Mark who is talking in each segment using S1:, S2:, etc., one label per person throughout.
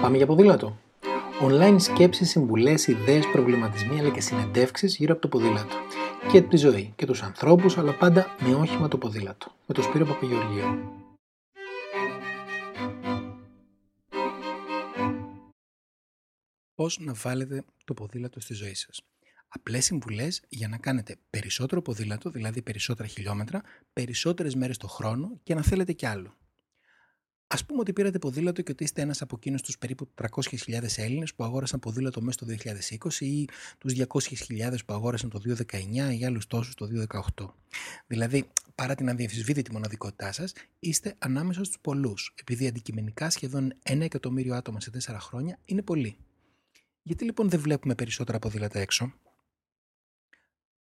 S1: Πάμε για ποδήλατο. Online σκέψεις, συμβουλές, ιδέες, προβληματισμοί αλλά και συνεντεύξεις γύρω από το ποδήλατο. Και τη ζωή και τους ανθρώπους αλλά πάντα με όχημα το ποδήλατο. Με το Σπύρο Παπαγεωργίου. Πώς να βάλετε το ποδήλατο στη ζωή σας; Απλές συμβουλές για να κάνετε περισσότερο ποδήλατο, δηλαδή περισσότερα χιλιόμετρα, περισσότερες μέρες το χρόνο και να θέλετε κι άλλο. Α πούμε ότι πήρατε ποδήλατο και ότι είστε ένας από εκείνους τους περίπου 300.000 Έλληνες που αγόρασαν ποδήλατο μέσα στο 2020 ή τους 200.000 που αγόρασαν το 2019 ή άλλους τόσους το 2018. Δηλαδή, παρά την αδιαφυσβήτητη μοναδικότητά σας, είστε ανάμεσα στους πολλούς, επειδή αντικειμενικά σχεδόν ένα εκατομμύριο άτομα σε τέσσερα χρόνια είναι πολύ. Γιατί λοιπόν δεν βλέπουμε περισσότερα ποδήλατα έξω;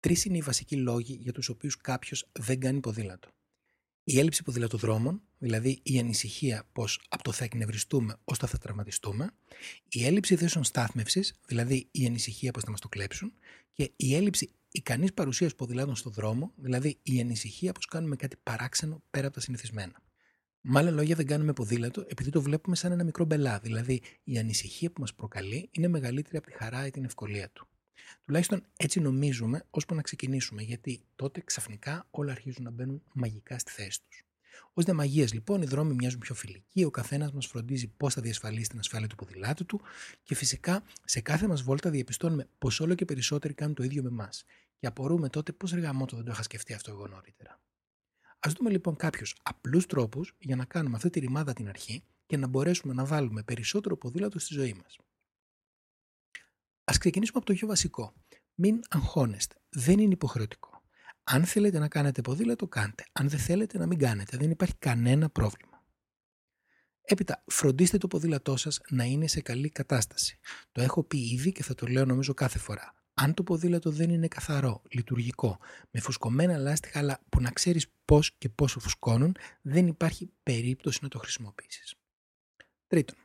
S1: Τρεις είναι οι βασικοί λόγοι για τους οποίους κάποιος δεν κάνει ποδήλατο η έλλειψη ποδηλατοδρόμων, δηλαδή η ανησυχία πως από το θα εκνευριστούμε ώστε θα τραυματιστούμε, η έλλειψη θέσεων στάθμευσης, δηλαδή η ανησυχία πως θα μας το κλέψουν, και η έλλειψη ικανής παρουσίας ποδηλάτων στον δρόμο, δηλαδή η ανησυχία πως κάνουμε κάτι παράξενο πέρα από τα συνηθισμένα. Με άλλα λόγια, δεν κάνουμε ποδήλατο επειδή το βλέπουμε σαν ένα μικρό μπελά, δηλαδή η ανησυχία που μας προκαλεί είναι μεγαλύτερη από τη χαρά ή την ευκολία του. Τουλάχιστον έτσι νομίζουμε ώσπου να ξεκινήσουμε, γιατί τότε ξαφνικά όλα αρχίζουν να μπαίνουν μαγικά στη θέση τους. Ω διαμαγεία λοιπόν, οι δρόμοι μοιάζουν πιο φιλικοί, ο καθένας μας φροντίζει πώς θα διασφαλίσει την ασφάλεια του ποδηλάτου του και φυσικά σε κάθε μας βόλτα διαπιστώνουμε πως όλο και περισσότεροι κάνουν το ίδιο με εμάς. Και απορούμε τότε πώ το δεν το είχα σκεφτεί αυτό εγώ νωρίτερα. Α δούμε λοιπόν κάποιους απλούς τρόπους για να κάνουμε αυτή τη ρημάδα την αρχή και να μπορέσουμε να βάλουμε περισσότερο ποδήλατο στη ζωή μας. Α ξεκινήσουμε από το πιο βασικό. Μην αγχώνεστε. Δεν είναι υποχρεωτικό. Αν θέλετε να κάνετε ποδήλατο, κάντε. Αν δεν θέλετε να μην κάνετε, δεν υπάρχει κανένα πρόβλημα. Έπειτα, φροντίστε το ποδήλατό σας να είναι σε καλή κατάσταση. Το έχω πει ήδη και θα το λέω νομίζω κάθε φορά. Αν το ποδήλατο δεν είναι καθαρό, λειτουργικό, με φουσκωμένα λάστιχα, αλλά που να ξέρεις πώς και πόσο φουσκώνουν, δεν υπάρχει περίπτωση να το χρησιμοποιήσεις. Τρίτον,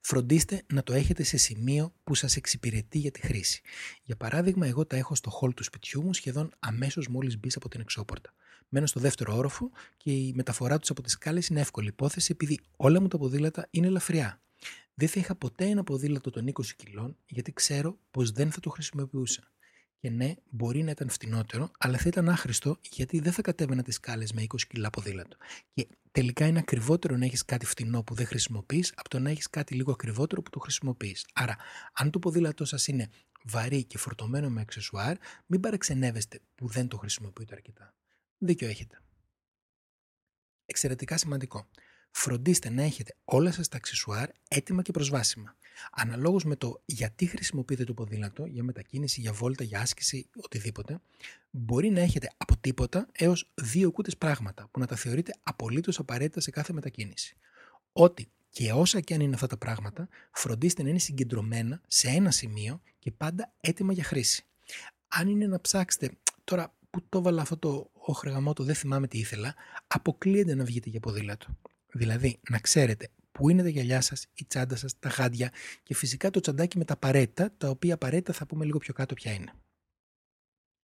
S1: Φροντίστε να το έχετε σε σημείο που σας εξυπηρετεί για τη χρήση. Για παράδειγμα, εγώ τα έχω στο χολ του σπιτιού μου σχεδόν αμέσως μόλις μπει από την εξώπορτα. Μένω στο δεύτερο όροφο και η μεταφορά τους από τις σκάλες είναι εύκολη υπόθεση επειδή όλα μου τα ποδήλατα είναι ελαφριά. Δεν θα είχα ποτέ ένα ποδήλατο των 20 κιλών γιατί ξέρω πως δεν θα το χρησιμοποιούσα. Και ναι, μπορεί να ήταν φτηνότερο, αλλά θα ήταν άχρηστο γιατί δεν θα κατέβαινα τις σκάλες με 20 κιλά ποδήλατο. Και τελικά είναι ακριβότερο να έχεις κάτι φτηνό που δεν χρησιμοποιείς από το να έχεις κάτι λίγο ακριβότερο που το χρησιμοποιείς. Άρα, αν το ποδήλατό σας είναι βαρύ και φορτωμένο με αξεσουάρ, μην παραξενεύεστε που δεν το χρησιμοποιείτε αρκετά. Δίκιο έχετε. Εξαιρετικά σημαντικό. Φροντίστε να έχετε όλα σας τα αξεσουάρ έτοιμα και προσβάσιμα. Αναλόγως με το γιατί χρησιμοποιείτε το ποδήλατο για μετακίνηση, για βόλτα, για άσκηση, οτιδήποτε, μπορεί να έχετε από τίποτα έως δύο κούτες πράγματα που να τα θεωρείτε απολύτως απαραίτητα σε κάθε μετακίνηση. Ό,τι και όσα και αν είναι αυτά τα πράγματα, φροντίστε να είναι συγκεντρωμένα σε ένα σημείο και πάντα έτοιμα για χρήση. Αν είναι να ψάξετε, τώρα που το έβαλα αυτό το οχρεγαμότο, δεν θυμάμαι τι ήθελα, αποκλείεται να βγείτε για ποδήλατο. Δηλαδή, να ξέρετε πού είναι τα γυαλιά σας, η τσάντα σας, τα γάντια και φυσικά το τσαντάκι με τα απαραίτητα, τα οποία απαραίτητα θα πούμε λίγο πιο κάτω ποια είναι.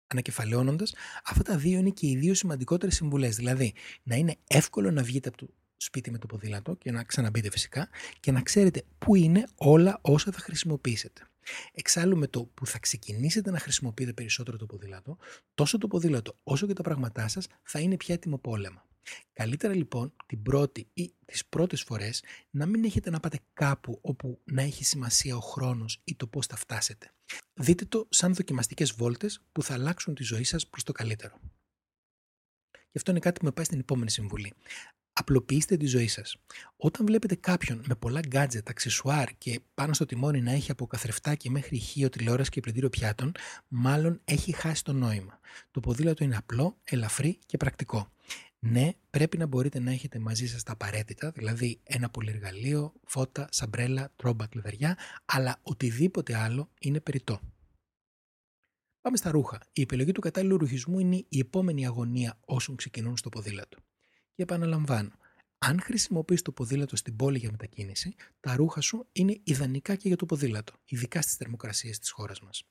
S1: Ανακεφαλαιώνοντας, αυτά τα δύο είναι και οι δύο σημαντικότερες συμβουλές. Δηλαδή, να είναι εύκολο να βγείτε από το σπίτι με το ποδήλατο και να ξαναμπείτε φυσικά και να ξέρετε πού είναι όλα όσα θα χρησιμοποιήσετε. Εξάλλου με το που θα ξεκινήσετε να χρησιμοποιείτε περισσότερο το ποδήλατο, τόσο το ποδήλατο όσο και τα πράγματά σας θα είναι πια έτοιμο πόλεμα. Καλύτερα λοιπόν την πρώτη ή τις πρώτες φορές να μην έχετε να πάτε κάπου όπου να έχει σημασία ο χρόνος ή το πώς θα φτάσετε. Δείτε το σαν δοκιμαστικές βόλτες που θα αλλάξουν τη ζωή σας προς το καλύτερο. Και αυτό είναι κάτι που με πάει στην επόμενη συμβουλή. Απλοποιήστε τη ζωή σας. Όταν βλέπετε κάποιον με πολλά γκάτζετ, αξεσουάρ και πάνω στο τιμόνι να έχει από καθρεφτάκι μέχρι ηχείο τηλεόραση και πλυντήριο πιάτων, μάλλον έχει χάσει το νόημα. Το ποδήλατο είναι απλό, ελαφρύ και πρακτικό. Ναι, πρέπει να μπορείτε να έχετε μαζί σας τα απαραίτητα, δηλαδή ένα πολυεργαλείο, φώτα, σαμπρέλα, τρόμπα, κλειδαριά, αλλά οτιδήποτε άλλο είναι περιττό. Πάμε στα ρούχα. Η επιλογή του κατάλληλου ρουχισμού είναι η επόμενη αγωνία όσων ξεκινούν στο ποδήλατο. Και επαναλαμβάνω, αν χρησιμοποιείς το ποδήλατο στην πόλη για μετακίνηση, τα ρούχα σου είναι ιδανικά και για το ποδήλατο, ειδικά στις θερμοκρασίες της χώρας μας.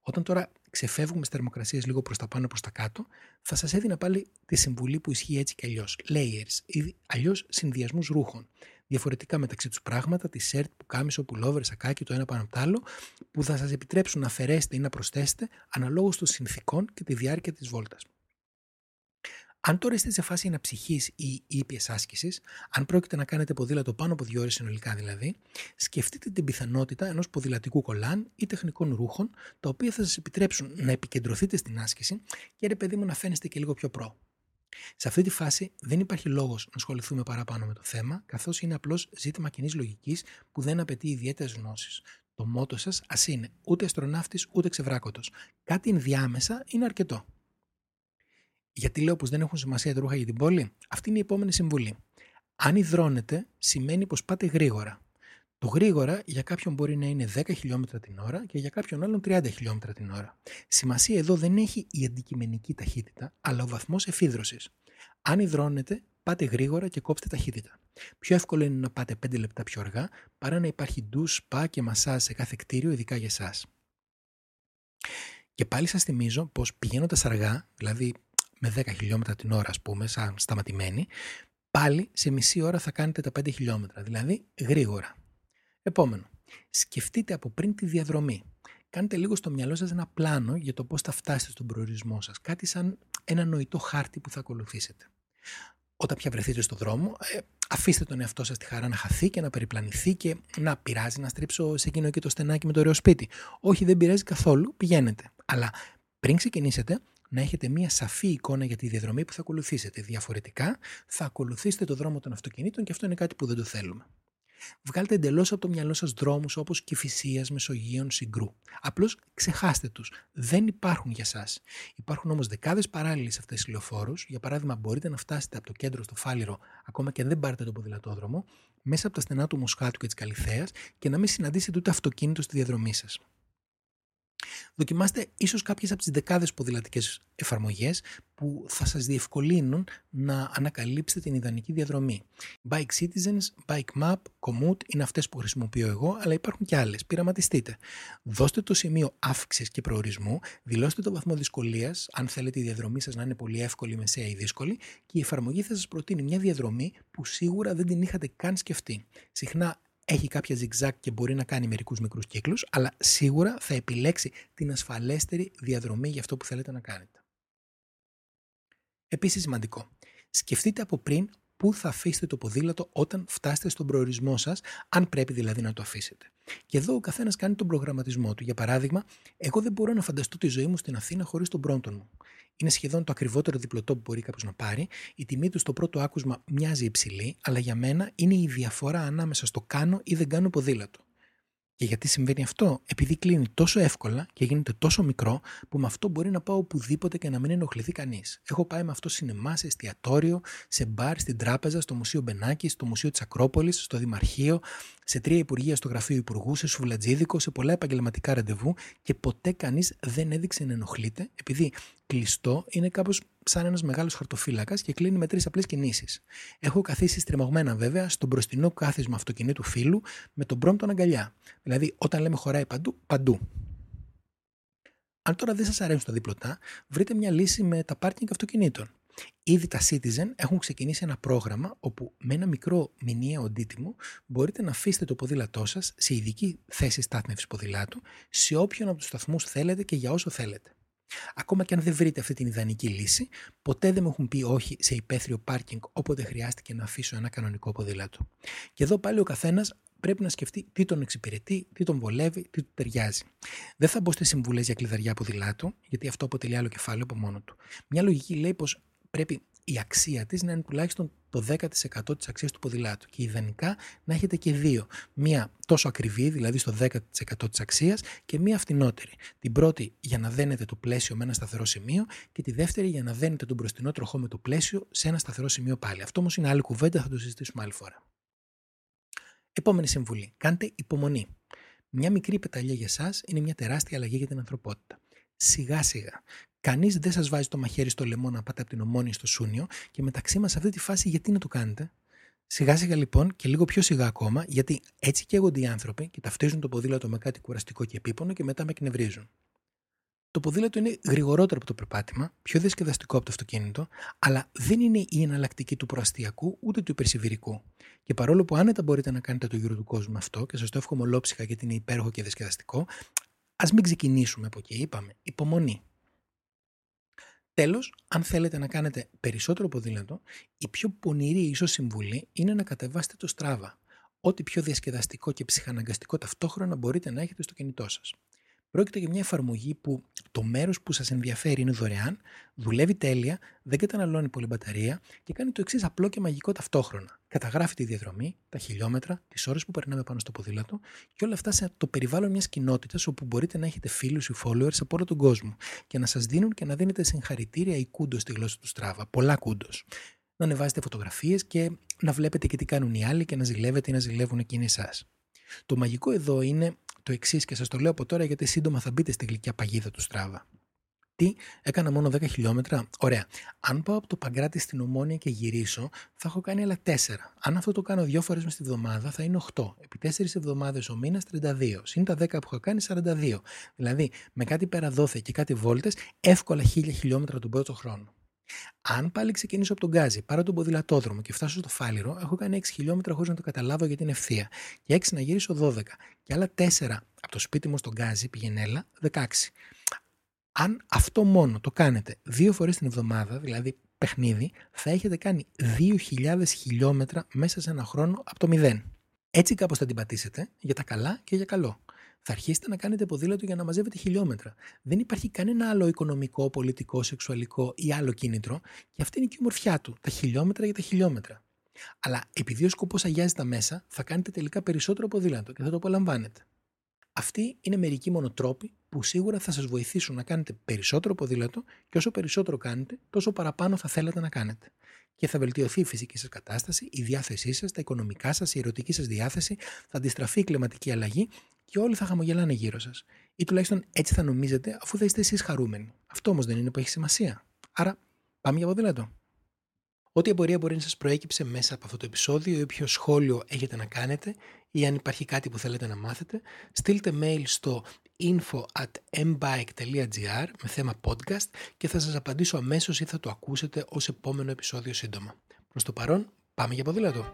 S1: Όταν τώρα ξεφεύγουμε στις θερμοκρασίες λίγο προς τα πάνω προς τα κάτω, θα σας έδινα πάλι τη συμβουλή που ισχύει έτσι κι αλλιώς. Layers, ή αλλιώς συνδυασμούς ρούχων. διαφορετικά μεταξύ τους πράγματα, τη σερτ, που κάμισο, πουλόβερ, σακάκι, το ένα πάνω από το άλλο, που θα σας επιτρέψουν να αφαιρέσετε ή να προσθέσετε αναλόγως των συνθήκων και τη διάρκεια της βόλτας. Αν τώρα είστε σε φάση αναψυχής ή ήπιας άσκησης, αν πρόκειται να κάνετε ποδήλατο πάνω από δύο ώρες συνολικά δηλαδή, σκεφτείτε την πιθανότητα ενός ποδηλατικού κολάν ή τεχνικών ρούχων, τα οποία θα σας επιτρέψουν να επικεντρωθείτε στην άσκηση και ρε παιδί μου να φαίνεστε και λίγο πιο προ. Σε αυτή τη φάση δεν υπάρχει λόγος να ασχοληθούμε παραπάνω με το θέμα, καθώς είναι απλώς ζήτημα κοινής λογικής που δεν απαιτεί ιδιαίτερες γνώσεις. Το μότο σας ας είναι ούτε αστροναύτης ούτε ξεβράκωτος. Κάτι ενδιάμεσα είναι αρκετό. Γιατί λέω πως δεν έχουν σημασία τα ρούχα για την πόλη, αυτή είναι η επόμενη συμβουλή. Αν υδρώνετε, σημαίνει πως πάτε γρήγορα. Το γρήγορα για κάποιον μπορεί να είναι 10 χιλιόμετρα την ώρα και για κάποιον άλλον 30 χιλιόμετρα την ώρα. Σημασία εδώ δεν έχει η αντικειμενική ταχύτητα, αλλά ο βαθμός εφίδρωσης. Αν υδρώνετε, πάτε γρήγορα και κόψτε ταχύτητα. Πιο εύκολο είναι να πάτε 5 λεπτά πιο αργά παρά να υπάρχει ντους, σπα και μασάζ σε κάθε κτίριο, ειδικά για εσάς. Και πάλι σας θυμίζω πως πηγαίνοντας αργά, δηλαδή με 10 χιλιόμετρα την ώρα, ας πούμε, σαν σταματημένη, πάλι σε μισή ώρα θα κάνετε τα 5 χιλιόμετρα, δηλαδή γρήγορα. Επόμενο, σκεφτείτε από πριν τη διαδρομή. Κάντε λίγο στο μυαλό σας ένα πλάνο για το πώς θα φτάσετε στον προορισμό σας. Κάτι σαν ένα νοητό χάρτη που θα ακολουθήσετε. Όταν πια βρεθείτε στο δρόμο, ε, αφήστε τον εαυτό σας τη χαρά να χαθεί και να περιπλανηθεί και να πειράζει να στρίψω σε εκείνο εκεί το στενάκι με το ωραίο σπίτι. Όχι, δεν πειράζει καθόλου, πηγαίνετε. Αλλά πριν ξεκινήσετε, να έχετε μια σαφή εικόνα για τη διαδρομή που θα ακολουθήσετε. Διαφορετικά, θα ακολουθήσετε το δρόμο των αυτοκινήτων και αυτό είναι κάτι που δεν το θέλουμε. Βγάλτε εντελώς από το μυαλό σας δρόμους όπως Κυφυσία, Μεσογείων, Συγκρού. Απλώς ξεχάστε τους. Δεν υπάρχουν για εσά. Υπάρχουν όμως δεκάδες παράλληλες αυτές οι λεωφόρους. Για παράδειγμα, μπορείτε να φτάσετε από το κέντρο στο Φάληρο, ακόμα και αν δεν πάρετε το ποδηλατόδρομο, μέσα από τα στενά του Μοσχάτου και της Καλυθέας και να μην συναντήσετε ούτε αυτοκίνητο στη διαδρομή σας. Δοκιμάστε ίσως κάποιες από τις δεκάδες ποδηλατικές εφαρμογές που θα σας διευκολύνουν να ανακαλύψετε την ιδανική διαδρομή. Bike Citizens, Bike Map, Komoot είναι αυτές που χρησιμοποιώ εγώ, αλλά υπάρχουν και άλλες. Πειραματιστείτε. Δώστε το σημείο αύξησης και προορισμού, δηλώστε το βαθμό δυσκολίας, αν θέλετε η διαδρομή σας να είναι πολύ εύκολη, μεσαία ή δύσκολη, και η εφαρμογή θα σας προτείνει μια διαδρομή που σίγουρα δεν την είχατε καν σκεφτεί. Συχνά έχει κάποια zigzag και μπορεί να κάνει μερικούς μικρούς κύκλους, αλλά σίγουρα θα επιλέξει την ασφαλέστερη διαδρομή για αυτό που θέλετε να κάνετε. Επίσης σημαντικό, σκεφτείτε από πριν πού θα αφήσετε το ποδήλατο όταν φτάσετε στον προορισμό σας, αν πρέπει δηλαδή να το αφήσετε. Και εδώ ο καθένας κάνει τον προγραμματισμό του. Για παράδειγμα, εγώ δεν μπορώ να φανταστώ τη ζωή μου στην Αθήνα χωρίς τον πρώτον μου είναι σχεδόν το ακριβότερο διπλωτό που μπορεί κάποιος να πάρει. Η τιμή του στο πρώτο άκουσμα μοιάζει υψηλή, αλλά για μένα είναι η διαφορά ανάμεσα στο κάνω ή δεν κάνω ποδήλατο. Και γιατί συμβαίνει αυτό, επειδή κλείνει τόσο εύκολα και γίνεται τόσο μικρό, που με αυτό μπορεί να πάω οπουδήποτε και να μην ενοχληθεί κανείς. Έχω πάει με αυτό σινεμά, σε εστιατόριο, σε μπαρ, στην τράπεζα, στο Μουσείο Μπενάκης, στο Μουσείο της Ακρόπολης, στο Δημαρχείο, σε τρία υπουργεία στο γραφείο Υπουργού, σε σουβλατζίδικο, σε πολλά επαγγελματικά ραντεβού και ποτέ κανείς δεν έδειξε να ενοχλείται, επειδή κλειστό είναι κάπως σαν ένας μεγάλος χαρτοφύλακας και κλείνει με τρεις απλές κινήσεις. Έχω καθίσει στριμωγμένα βέβαια στο μπροστινό κάθισμα αυτοκινήτου φίλου με τον πρόμπτον αγκαλιά. Δηλαδή, όταν λέμε χωράει παντού, παντού. Αν τώρα δεν σας αρέσουν τα δίπλωτα, βρείτε μια λύση με τα πάρκινγκ αυτοκινήτων. Ήδη τα Citizen έχουν ξεκινήσει ένα πρόγραμμα όπου με ένα μικρό μηνιαίο αντίτιμο μπορείτε να αφήσετε το ποδήλατό σας σε ειδική θέση στάθμευσης ποδηλάτου σε όποιον από τους σταθμούς θέλετε και για όσο θέλετε. Ακόμα και αν δεν βρείτε αυτή την ιδανική λύση, ποτέ δεν μου έχουν πει όχι σε υπαίθριο πάρκινγκ όποτε χρειάστηκε να αφήσω ένα κανονικό ποδήλατο. Και εδώ πάλι ο καθένας πρέπει να σκεφτεί τι τον εξυπηρετεί, τι τον βολεύει, τι του ταιριάζει. Δεν θα μπω στις συμβουλές για κλειδαριά ποδηλάτου, γιατί αυτό αποτελεί άλλο κεφάλαιο από μόνο του. Μια λογική λέει πως πρέπει η αξία της να είναι τουλάχιστον το 10% της αξίας του ποδηλάτου και ιδανικά να έχετε και δύο. Μία τόσο ακριβή, δηλαδή στο 10% της αξίας και μία φτηνότερη. Την πρώτη για να δένετε το πλαίσιο με ένα σταθερό σημείο και τη δεύτερη για να δένετε τον μπροστινό τροχό με το πλαίσιο σε ένα σταθερό σημείο πάλι. Αυτό όμως είναι άλλη κουβέντα, θα το συζητήσουμε άλλη φορά. Επόμενη συμβουλή. Κάντε υπομονή. Μια μικρή πεταλιά για εσάς είναι μια τεράστια αλλαγή για την ανθρωπότητα. Σιγά σιγά. Κανείς δεν σας βάζει το μαχαίρι στο λαιμό να πάτε από την ομόνη στο Σούνιο και μεταξύ μας σε αυτή τη φάση γιατί να το κάνετε; Σιγά σιγά λοιπόν και λίγο πιο σιγά ακόμα, γιατί έτσι καίγονται οι άνθρωποι και ταυτίζουν το ποδήλατο με κάτι κουραστικό και επίπονο και μετά με εκνευρίζουν. Το ποδήλατο είναι γρηγορότερο από το περπάτημα, πιο διασκεδαστικό από το αυτοκίνητο, αλλά δεν είναι η εναλλακτική του προαστιακού ούτε του υπερσιβηρικού. Και παρόλο που άνετα μπορείτε να κάνετε το γύρο του κόσμου αυτό και σας το εύχομαι ολόψυχα γιατί είναι υπέροχο και διασκεδαστικό, ας μην ξεκινήσουμε από εκεί. Είπαμε, υπομονή. Τέλος, αν θέλετε να κάνετε περισσότερο ποδήλατο, η πιο πονηρή ίσω συμβουλή είναι να κατεβάσετε το Strava. Ό,τι πιο διασκεδαστικό και ψυχαναγκαστικό ταυτόχρονα μπορείτε να έχετε στο κινητό σας. Πρόκειται για μια εφαρμογή που το μέρος που σας ενδιαφέρει είναι δωρεάν, δουλεύει τέλεια, δεν καταναλώνει πολύ μπαταρία και κάνει το εξής απλό και μαγικό ταυτόχρονα. Καταγράφει τη διαδρομή, τα χιλιόμετρα, τις ώρες που περνάμε πάνω στο ποδήλατο και όλα αυτά σε το περιβάλλον μιας κοινότητας όπου μπορείτε να έχετε φίλους ή followers από όλο τον κόσμο και να σας δίνουν και να δίνετε συγχαρητήρια ή κούντος στη γλώσσα του Strava. Πολλά κούντος. Να ανεβάζετε φωτογραφίες και να βλέπετε και τι κάνουν οι άλλοι και να ζηλεύετε ή να ζηλεύουν εκείνοι εσάς. Το μαγικό εδώ είναι το εξής και σας το λέω από τώρα γιατί σύντομα θα μπείτε στη γλυκιά παγίδα του Στράβα. Τι, έκανα μόνο 10 χιλιόμετρα; Ωραία. Αν πάω από το Παγκράτη στην Ομόνια και γυρίσω, θα έχω κάνει άλλα 4. Αν αυτό το κάνω δύο φορές μες τη βδομάδα, θα είναι 8. Επί 4 εβδομάδες ο μήνας 32. Συν τα 10 που έχω κάνει 42. Δηλαδή, με κάτι πέρα δόθε και κάτι βόλτες, εύκολα 1000 χιλιόμετρα τον πρώτο χρόνο. Αν πάλι ξεκινήσω από τον Γκάζι, πάρω τον ποδηλατόδρομο και φτάσω στο Φάληρο, έχω κάνει 6 χιλιόμετρα χωρίς να το καταλάβω γιατί είναι ευθεία. Και 6 να γυρίσω 12. Και άλλα 4 από το σπίτι μου στον Γκάζι πηγενέλα 16. Αν αυτό μόνο το κάνετε δύο φορές την εβδομάδα, δηλαδή παιχνίδι, θα έχετε κάνει 2.000 χιλιόμετρα μέσα σε ένα χρόνο από το 0. Έτσι κάπως θα την πατήσετε για τα καλά και για καλό θα αρχίσετε να κάνετε ποδήλατο για να μαζεύετε χιλιόμετρα. Δεν υπάρχει κανένα άλλο οικονομικό, πολιτικό, σεξουαλικό ή άλλο κίνητρο και αυτή είναι και η ομορφιά του. Τα χιλιόμετρα για τα χιλιόμετρα. Αλλά επειδή ο σκοπός αγιάζει τα μέσα, θα κάνετε τελικά περισσότερο ποδήλατο και θα το απολαμβάνετε. Αυτοί είναι μερικοί μόνο τρόποι που σίγουρα θα σας βοηθήσουν να κάνετε περισσότερο ποδήλατο και όσο περισσότερο κάνετε, τόσο παραπάνω θα θέλετε να κάνετε. Και θα βελτιωθεί η φυσική σας κατάσταση, η διάθεσή σας, τα οικονομικά σας, η ερωτική σας διάθεση, θα αντιστραφεί η κλιματική αλλαγή και όλοι θα χαμογελάνε γύρω σας. Ή τουλάχιστον έτσι θα νομίζετε, αφού θα είστε εσείς χαρούμενοι. Αυτό όμως δεν είναι που έχει σημασία. Άρα, πάμε για ποδήλατο. Ό,τι απορία μπορεί να σας προέκυψε μέσα από αυτό το επεισόδιο ή όποιο σχόλιο έχετε να κάνετε ή αν υπάρχει κάτι που θέλετε να μάθετε, στείλτε mail στο info at mbike.gr με θέμα podcast και θα σας απαντήσω αμέσως ή θα το ακούσετε ως επόμενο επεισόδιο σύντομα. Προς το παρόν, πάμε για ποδήλατο.